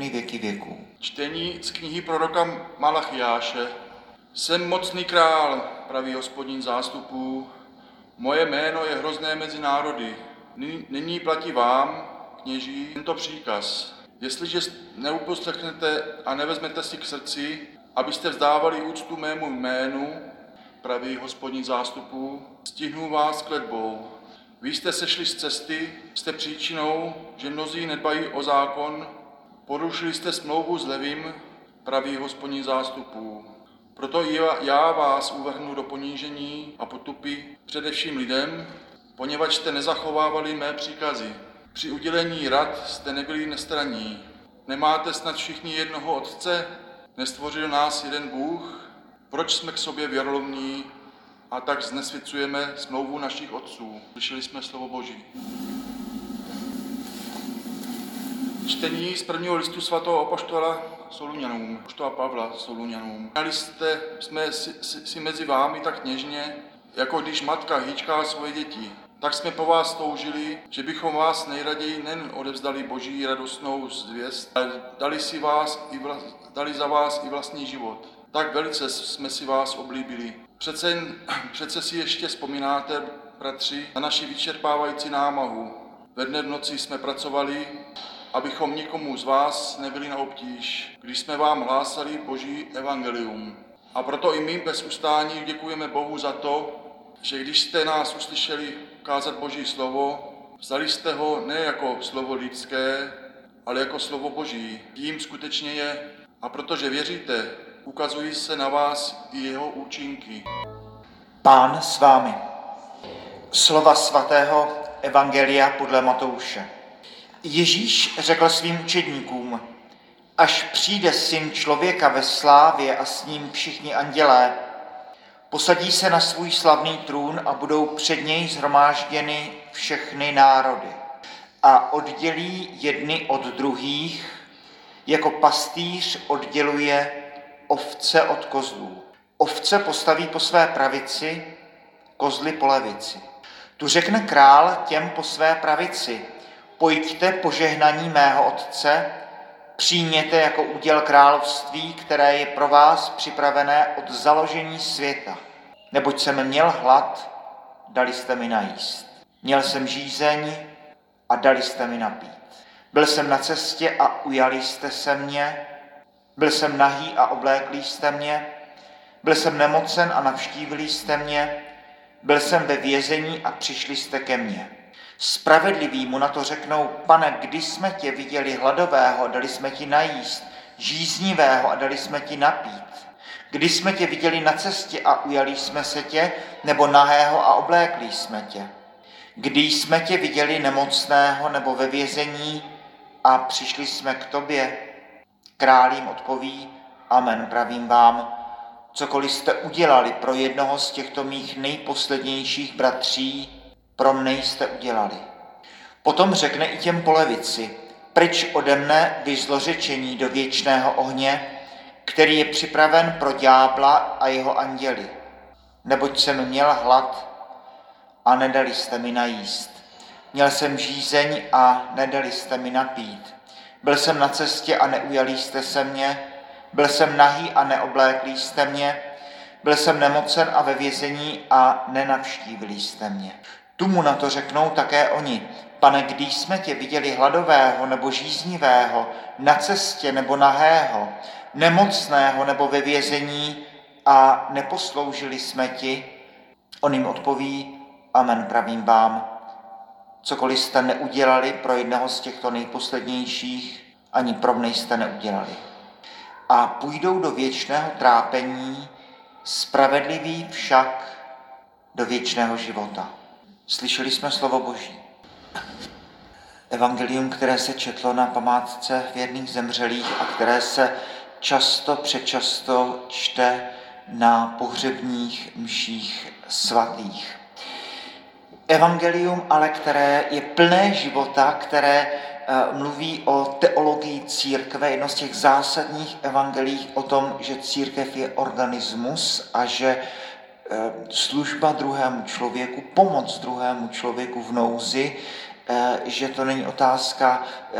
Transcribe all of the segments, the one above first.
všechny věky věků. Čtení z knihy proroka Malachiáše. Jsem mocný král, pravý hospodin zástupů. Moje jméno je hrozné mezi národy. Nyní platí vám, kněží, tento příkaz. Jestliže neuposlechnete a nevezmete si k srdci, abyste vzdávali úctu mému jménu, pravý hospodin zástupů, stihnu vás kletbou. Vy jste sešli z cesty, jste příčinou, že mnozí nedbají o zákon, porušili jste smlouvu s levým, pravý hospodin zástupů. Proto já vás uvrhnu do ponížení a potupy především lidem, poněvadž jste nezachovávali mé příkazy. Při udělení rad jste nebyli nestraní. Nemáte snad všichni jednoho Otce? Nestvořil nás jeden Bůh? Proč jsme k sobě věrolomní a tak znesvěcujeme smlouvu našich otců? Slyšeli jsme slovo Boží. Čtení z prvního listu svatého apoštola Soluňanům, apoštola Pavla Soluňanům. Měli jste, jsme si, si, si mezi vámi tak něžně, jako když matka hýčká svoje děti. Tak jsme po vás toužili, že bychom vás nejraději nejen odevzdali boží radostnou zvěst, ale dali, si vás i vla, dali za vás i vlastní život. Tak velice jsme si vás oblíbili. Přece, přece si ještě vzpomínáte, bratři, na naši vyčerpávající námahu. Ve dne v noci jsme pracovali, abychom nikomu z vás nebyli na obtíž, když jsme vám hlásali Boží evangelium. A proto i my bez ustání děkujeme Bohu za to, že když jste nás uslyšeli kázat Boží slovo, vzali jste ho ne jako slovo lidské, ale jako slovo Boží. Tím skutečně je. A protože věříte, ukazují se na vás i jeho účinky. Pán s vámi. Slova svatého Evangelia podle Matouše. Ježíš řekl svým učedníkům, až přijde syn člověka ve slávě a s ním všichni andělé, Posadí se na svůj slavný trůn a budou před něj zhromážděny všechny národy a oddělí jedny od druhých, jako pastýř odděluje ovce od kozlů. Ovce postaví po své pravici, kozly po levici. Tu řekne král těm po své pravici, pojďte požehnaní mého otce, Přijměte jako úděl království, které je pro vás připravené od založení světa. Neboť jsem měl hlad, dali jste mi najíst. Měl jsem žízeň a dali jste mi napít. Byl jsem na cestě a ujali jste se mě. Byl jsem nahý a oblékli jste mě. Byl jsem nemocen a navštívili jste mě. Byl jsem ve vězení a přišli jste ke mně. Spravedliví mu na to řeknou, pane, kdy jsme tě viděli hladového, dali jsme ti najíst, žíznivého a dali jsme ti napít. Kdy jsme tě viděli na cestě a ujali jsme se tě, nebo nahého a oblékli jsme tě. Kdy jsme tě viděli nemocného nebo ve vězení a přišli jsme k tobě. Králím odpoví, amen, pravím vám, cokoliv jste udělali pro jednoho z těchto mých nejposlednějších bratří, pro mne jste udělali. Potom řekne i těm polevici, pryč ode mne vy zlořečení do věčného ohně, který je připraven pro ďábla a jeho anděli. Neboť jsem měl hlad a nedali jste mi najíst. Měl jsem žízeň a nedali jste mi napít. Byl jsem na cestě a neujali jste se mě. Byl jsem nahý a neoblékli jste mě. Byl jsem nemocen a ve vězení a nenavštívili jste mě. Tu mu na to řeknou také oni. Pane, když jsme tě viděli hladového nebo žíznivého, na cestě nebo nahého, nemocného nebo ve vězení a neposloužili jsme ti, on jim odpoví, amen, pravím vám, cokoliv jste neudělali pro jednoho z těchto nejposlednějších, ani pro mne jste neudělali. A půjdou do věčného trápení, spravedliví však do věčného života. Slyšeli jsme slovo Boží. Evangelium, které se četlo na památce věrných zemřelých a které se často, přečasto čte na pohřebních mších svatých. Evangelium, ale které je plné života, které eh, mluví o teologii církve, jedno z těch zásadních evangelí o tom, že církev je organismus a že služba druhému člověku, pomoc druhému člověku v nouzi eh, že to není otázka, eh,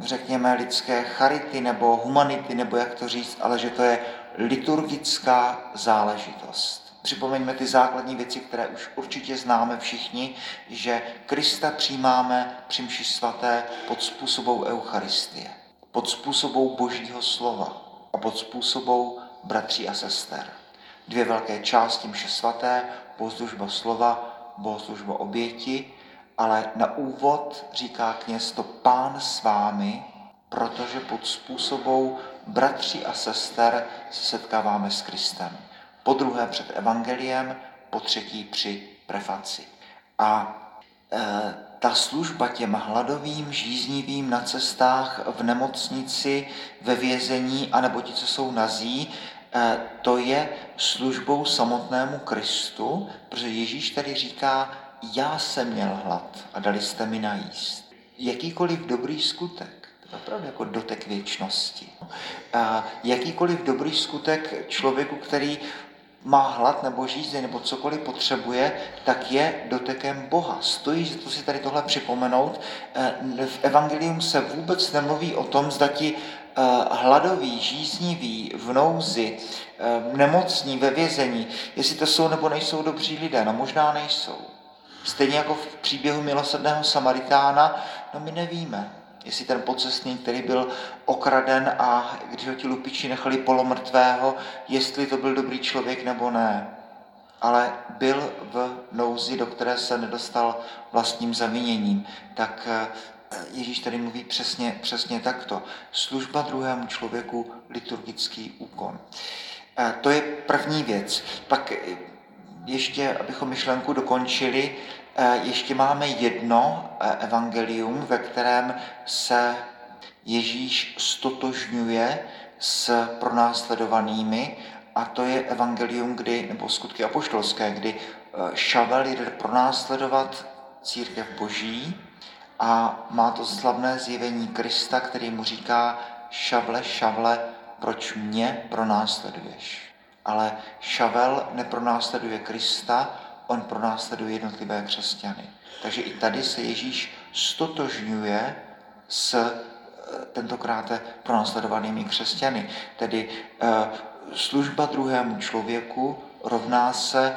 řekněme, lidské charity nebo humanity, nebo jak to říct, ale že to je liturgická záležitost. Připomeňme ty základní věci, které už určitě známe všichni, že Krista přijímáme při mši svaté pod způsobou Eucharistie, pod způsobou Božího slova a pod způsobou bratří a sester. Dvě velké části mše svaté, bohoslužba slova, bohoslužba oběti, ale na úvod říká kněz to pán s vámi, protože pod způsobou bratří a sester se setkáváme s Kristem. Po druhé před evangeliem, po třetí při prefaci. A e, ta služba těm hladovým, žíznivým na cestách, v nemocnici, ve vězení, anebo ti, co jsou nazí, to je službou samotnému Kristu, protože Ježíš tady říká, já jsem měl hlad a dali jste mi najíst. Jakýkoliv dobrý skutek, opravdu jako dotek věčnosti. A jakýkoliv dobrý skutek člověku, který má hlad nebo žízeň nebo cokoliv potřebuje, tak je dotekem Boha. Stojí za to si tady tohle připomenout. Eh, v Evangelium se vůbec nemluví o tom, zda ti eh, hladoví, žízniví, v nouzi, eh, nemocní, ve vězení, jestli to jsou nebo nejsou dobří lidé. No možná nejsou. Stejně jako v příběhu milosrdného Samaritána, no my nevíme, jestli ten pocestný, který byl okraden a když ho ti lupiči nechali polomrtvého, jestli to byl dobrý člověk nebo ne. Ale byl v nouzi, do které se nedostal vlastním zaviněním. Tak eh, Ježíš tady mluví přesně, přesně takto. Služba druhému člověku, liturgický úkon. Eh, to je první věc. Pak ještě, abychom myšlenku dokončili, Eh, ještě máme jedno eh, evangelium, ve kterém se Ježíš stotožňuje s pronásledovanými a to je evangelium, kdy, nebo skutky apoštolské, kdy Šavel jde pronásledovat církev boží a má to slavné zjevení Krista, který mu říká Šavle, Šavle, proč mě pronásleduješ? Ale Šavel nepronásleduje Krista, on pronásleduje jednotlivé křesťany. Takže i tady se Ježíš stotožňuje s eh, tentokrát pronásledovanými křesťany. Tedy eh, služba druhému člověku rovná se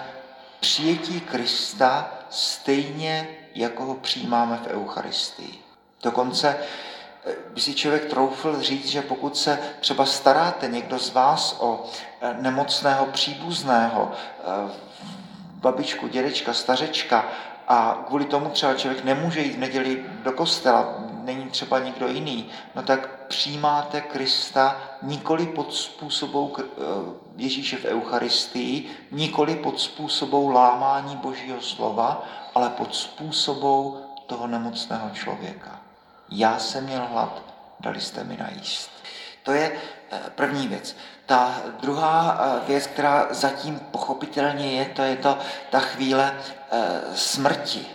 přijetí Krista stejně, jako ho přijímáme v Eucharistii. Dokonce eh, by si člověk troufl říct, že pokud se třeba staráte někdo z vás o nemocného příbuzného babičku, dědečka, stařečka a kvůli tomu třeba člověk nemůže jít v neděli do kostela, není třeba nikdo jiný, no tak přijímáte Krista nikoli pod způsobou eh, Ježíše v Eucharistii, nikoli pod způsobou lámání Božího slova, ale pod způsobou toho nemocného člověka. Já jsem měl hlad, dali jste mi najíst. To je eh, první věc. Ta druhá eh, věc, která zatím pochopitelně je, to je to ta chvíle smrti.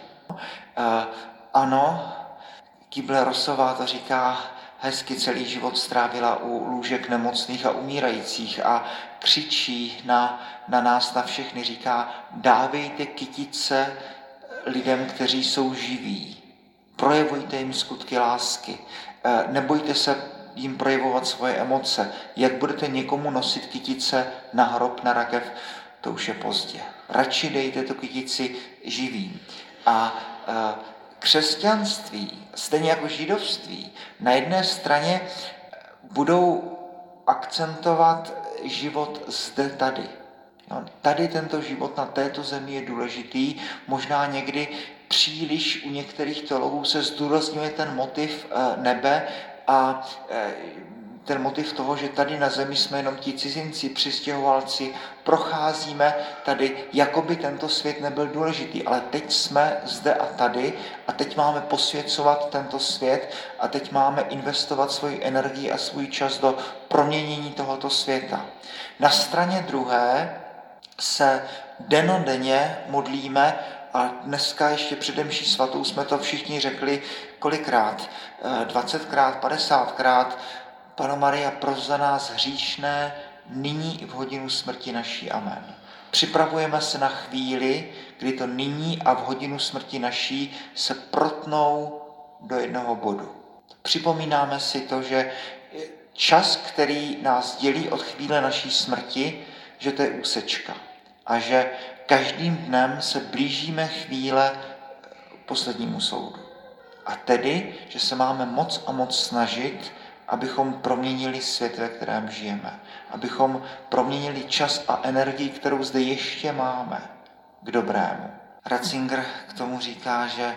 Ano, Kýble Rosová to říká hezky, celý život strávila u lůžek nemocných a umírajících a křičí na, na nás, na všechny, říká, dávejte kytice lidem, kteří jsou živí. Projevujte jim skutky lásky. Nebojte se jim projevovat svoje emoce. Jak budete někomu nosit kytice na hrob, na rakev, to už je pozdě. Radši dejte tu kytici živým. A e, křesťanství, stejně jako židovství, na jedné straně budou akcentovat život zde tady. No, tady tento život na této zemi je důležitý, možná někdy příliš u některých teologů se zdůrazňuje ten motiv e, nebe, a e, ten motiv toho, že tady na zemi jsme jenom ti cizinci, přistěhovalci, procházíme tady, jako by tento svět nebyl důležitý, ale teď jsme zde a tady a teď máme posvěcovat tento svět a teď máme investovat svoji energii a svůj čas do proměnění tohoto světa. Na straně druhé se denodenně modlíme a dneska ještě před mší svatou jsme to všichni řekli kolikrát, 20krát, eh, 50krát, Pano Maria, pros za nás hříšné, nyní i v hodinu smrti naší. Amen. Připravujeme se na chvíli, kdy to nyní a v hodinu smrti naší se protnou do jednoho bodu. Připomínáme si to, že čas, který nás dělí od chvíle naší smrti, že to je úsečka. A že každým dnem se blížíme chvíle poslednímu soudu. A tedy, že se máme moc a moc snažit, abychom proměnili svět, ve kterém žijeme. Abychom proměnili čas a energii, kterou zde ještě máme, k dobrému. Ratzinger k tomu říká, že,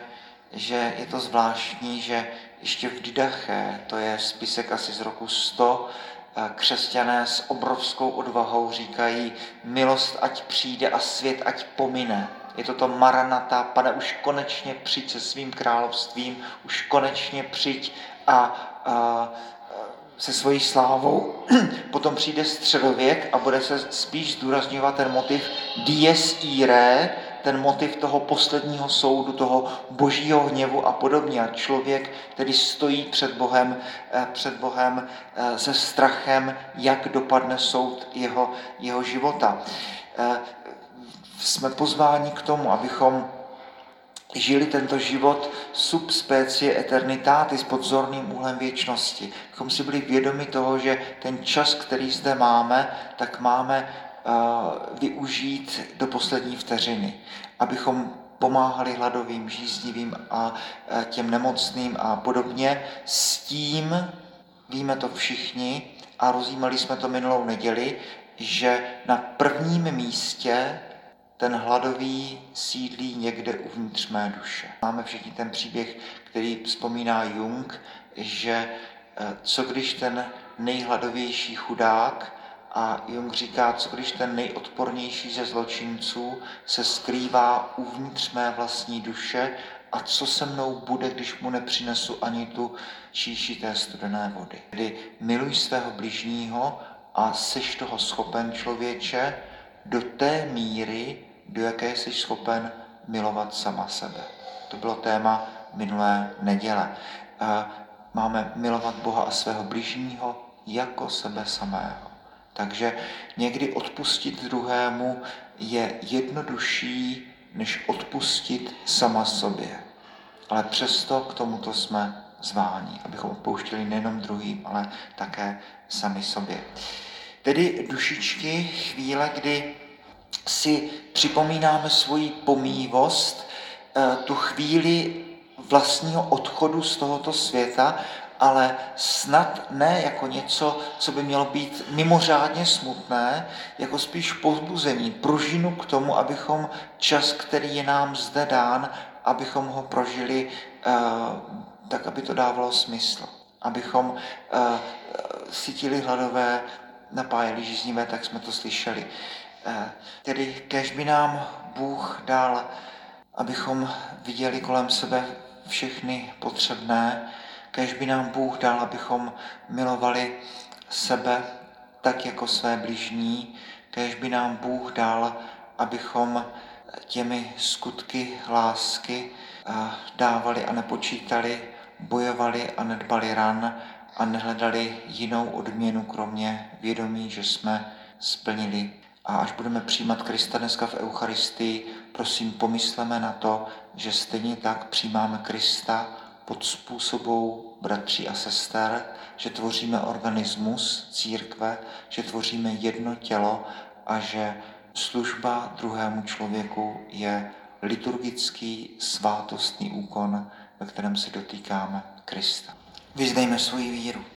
že je to zvláštní, že ještě v Didache, to je spisek asi z roku 100, eh, křesťané s obrovskou odvahou říkají, milost ať přijde a svět ať pomine. Je to to maranata, pane, už konečně přijď se svým královstvím, už konečně přijď a, a se svojí slávou. Potom přijde středověk a bude se spíš zdůrazňovat ten motiv dies irae, ten motiv toho posledního soudu, toho božího hněvu a podobně. A člověk, který stojí před Bohem, eh, před Bohem eh, se strachem, jak dopadne soud jeho, jeho života. Eh, jsme pozváni k tomu, abychom žili tento život sub specie eternitatis pod zorným úhlem věčnosti. Abychom si byli vědomi toho, že ten čas, který zde máme, tak máme uh, využít do poslední vteřiny. Abychom pomáhali hladovým, žíznivým a těm nemocným a podobně. S tím, víme to všichni, a rozjímali jsme to minulou neděli, že na prvním místě ten hladový sídlí někde uvnitř mé duše. Máme všichni ten příběh, který vzpomíná Jung, že eh, co když ten nejhladovější chudák a Jung říká, co když ten nejodpornější ze zločinců se skrývá uvnitř mé vlastní duše a co se mnou bude, když mu nepřinesu ani tu číši té studené vody. Kdy miluj svého bližního a seš toho schopen člověče do té míry, do jaké jsi schopen milovat sama sebe. To bylo téma minulé neděle. Máme milovat Boha a svého bližního jako sebe samého. Takže někdy odpustit druhému je jednodušší, než odpustit sama sobě. Ale přesto k tomuto jsme zváni, abychom odpouštěli nejenom druhým, ale také sami sobě. Tedy dušičky, chvíle, kdy si připomínáme svoji pomývost, eh, tu chvíli vlastního odchodu z tohoto světa, ale snad ne jako něco, co by mělo být mimořádně smutné, jako spíš povzbuzení, pružinu k tomu, abychom čas, který je nám zde dán, abychom ho prožili eh, tak, aby to dávalo smysl. Abychom eh, cítili hladové, napájeli žíznivé, tak jsme to slyšeli. Eh, tedy kež by nám Bůh dal, abychom viděli kolem sebe všechny potřebné, kež by nám Bůh dal, abychom milovali sebe tak jako své bližní, kež by nám Bůh dal, abychom těmi skutky lásky eh, dávali a nepočítali, bojovali a nedbali ran a nehledali jinou odměnu, kromě vědomí, že jsme splnili a až budeme přijímat Krista dneska v Eucharistii, prosím, pomysleme na to, že stejně tak přijímáme Krista pod způsobou bratří a sester, že tvoříme organismus církve, že tvoříme jedno tělo a že služba druhému člověku je liturgický svátostný úkon, ve kterém se dotýkáme Krista. Vyzdejme svoji víru.